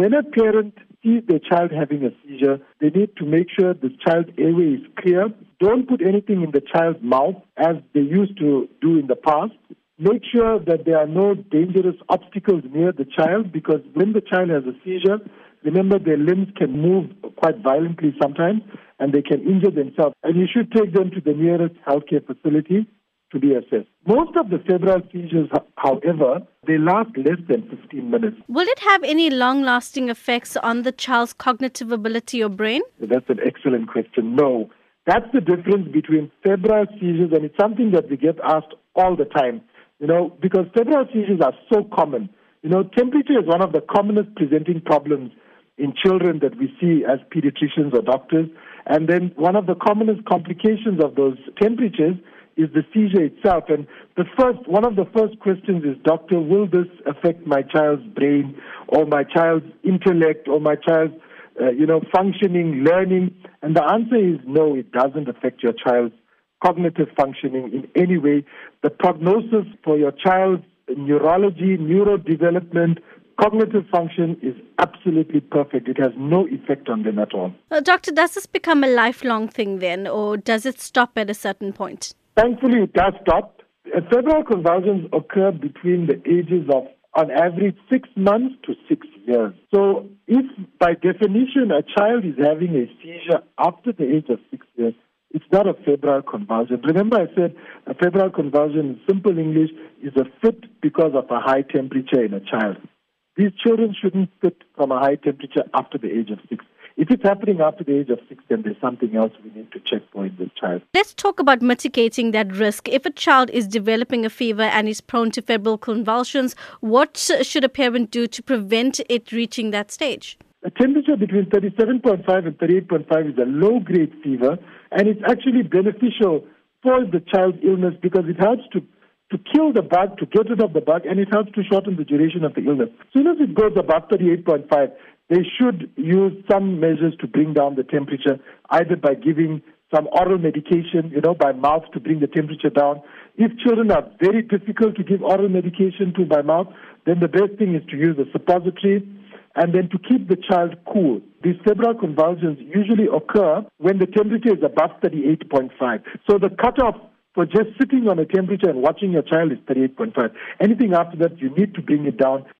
when a parent sees their child having a seizure, they need to make sure the child's airway is clear. Don't put anything in the child's mouth as they used to do in the past. Make sure that there are no dangerous obstacles near the child because when the child has a seizure, remember their limbs can move quite violently sometimes and they can injure themselves. And you should take them to the nearest healthcare facility to be assessed. Most of the febrile seizures, however, they last less than 15 minutes. Will it have any long lasting effects on the child's cognitive ability or brain? That's an excellent question. No. That's the difference between febrile seizures, and it's something that we get asked all the time. You know, because febrile seizures are so common. You know, temperature is one of the commonest presenting problems in children that we see as pediatricians or doctors. And then one of the commonest complications of those temperatures is the seizure itself. And the first, one of the first questions is, doctor, will this affect my child's brain or my child's intellect or my child's, uh, you know, functioning, learning? And the answer is no, it doesn't affect your child's cognitive functioning in any way. The prognosis for your child's neurology, neurodevelopment, cognitive function is absolutely perfect. It has no effect on them at all. Doctor, does this become a lifelong thing then, or does it stop at a certain point? Thankfully, it does stop. Febrile convulsions occur between the ages of, on average, six months to six years. So, if by definition a child is having a seizure after the age of six years, it's not a febrile convulsion. Remember, I said a febrile convulsion in simple English is a fit because of a high temperature in a child. These children shouldn't fit from a high temperature after the age of six. If it's happening after the age of six, then there's something else we need to check for in this child. Let's talk about mitigating that risk. If a child is developing a fever and is prone to febrile convulsions, what should a parent do to prevent it reaching that stage? A temperature between 37.5 and 38.5 is a low grade fever, and it's actually beneficial for the child's illness because it helps to to kill the bug, to get rid of the bug, and it helps to shorten the duration of the illness. As soon as it goes above 38.5, they should use some measures to bring down the temperature, either by giving some oral medication, you know, by mouth to bring the temperature down. If children are very difficult to give oral medication to by mouth, then the best thing is to use a suppository and then to keep the child cool. These febrile convulsions usually occur when the temperature is above 38.5. So the cutoff for just sitting on a temperature and watching your child is 38.5. Anything after that, you need to bring it down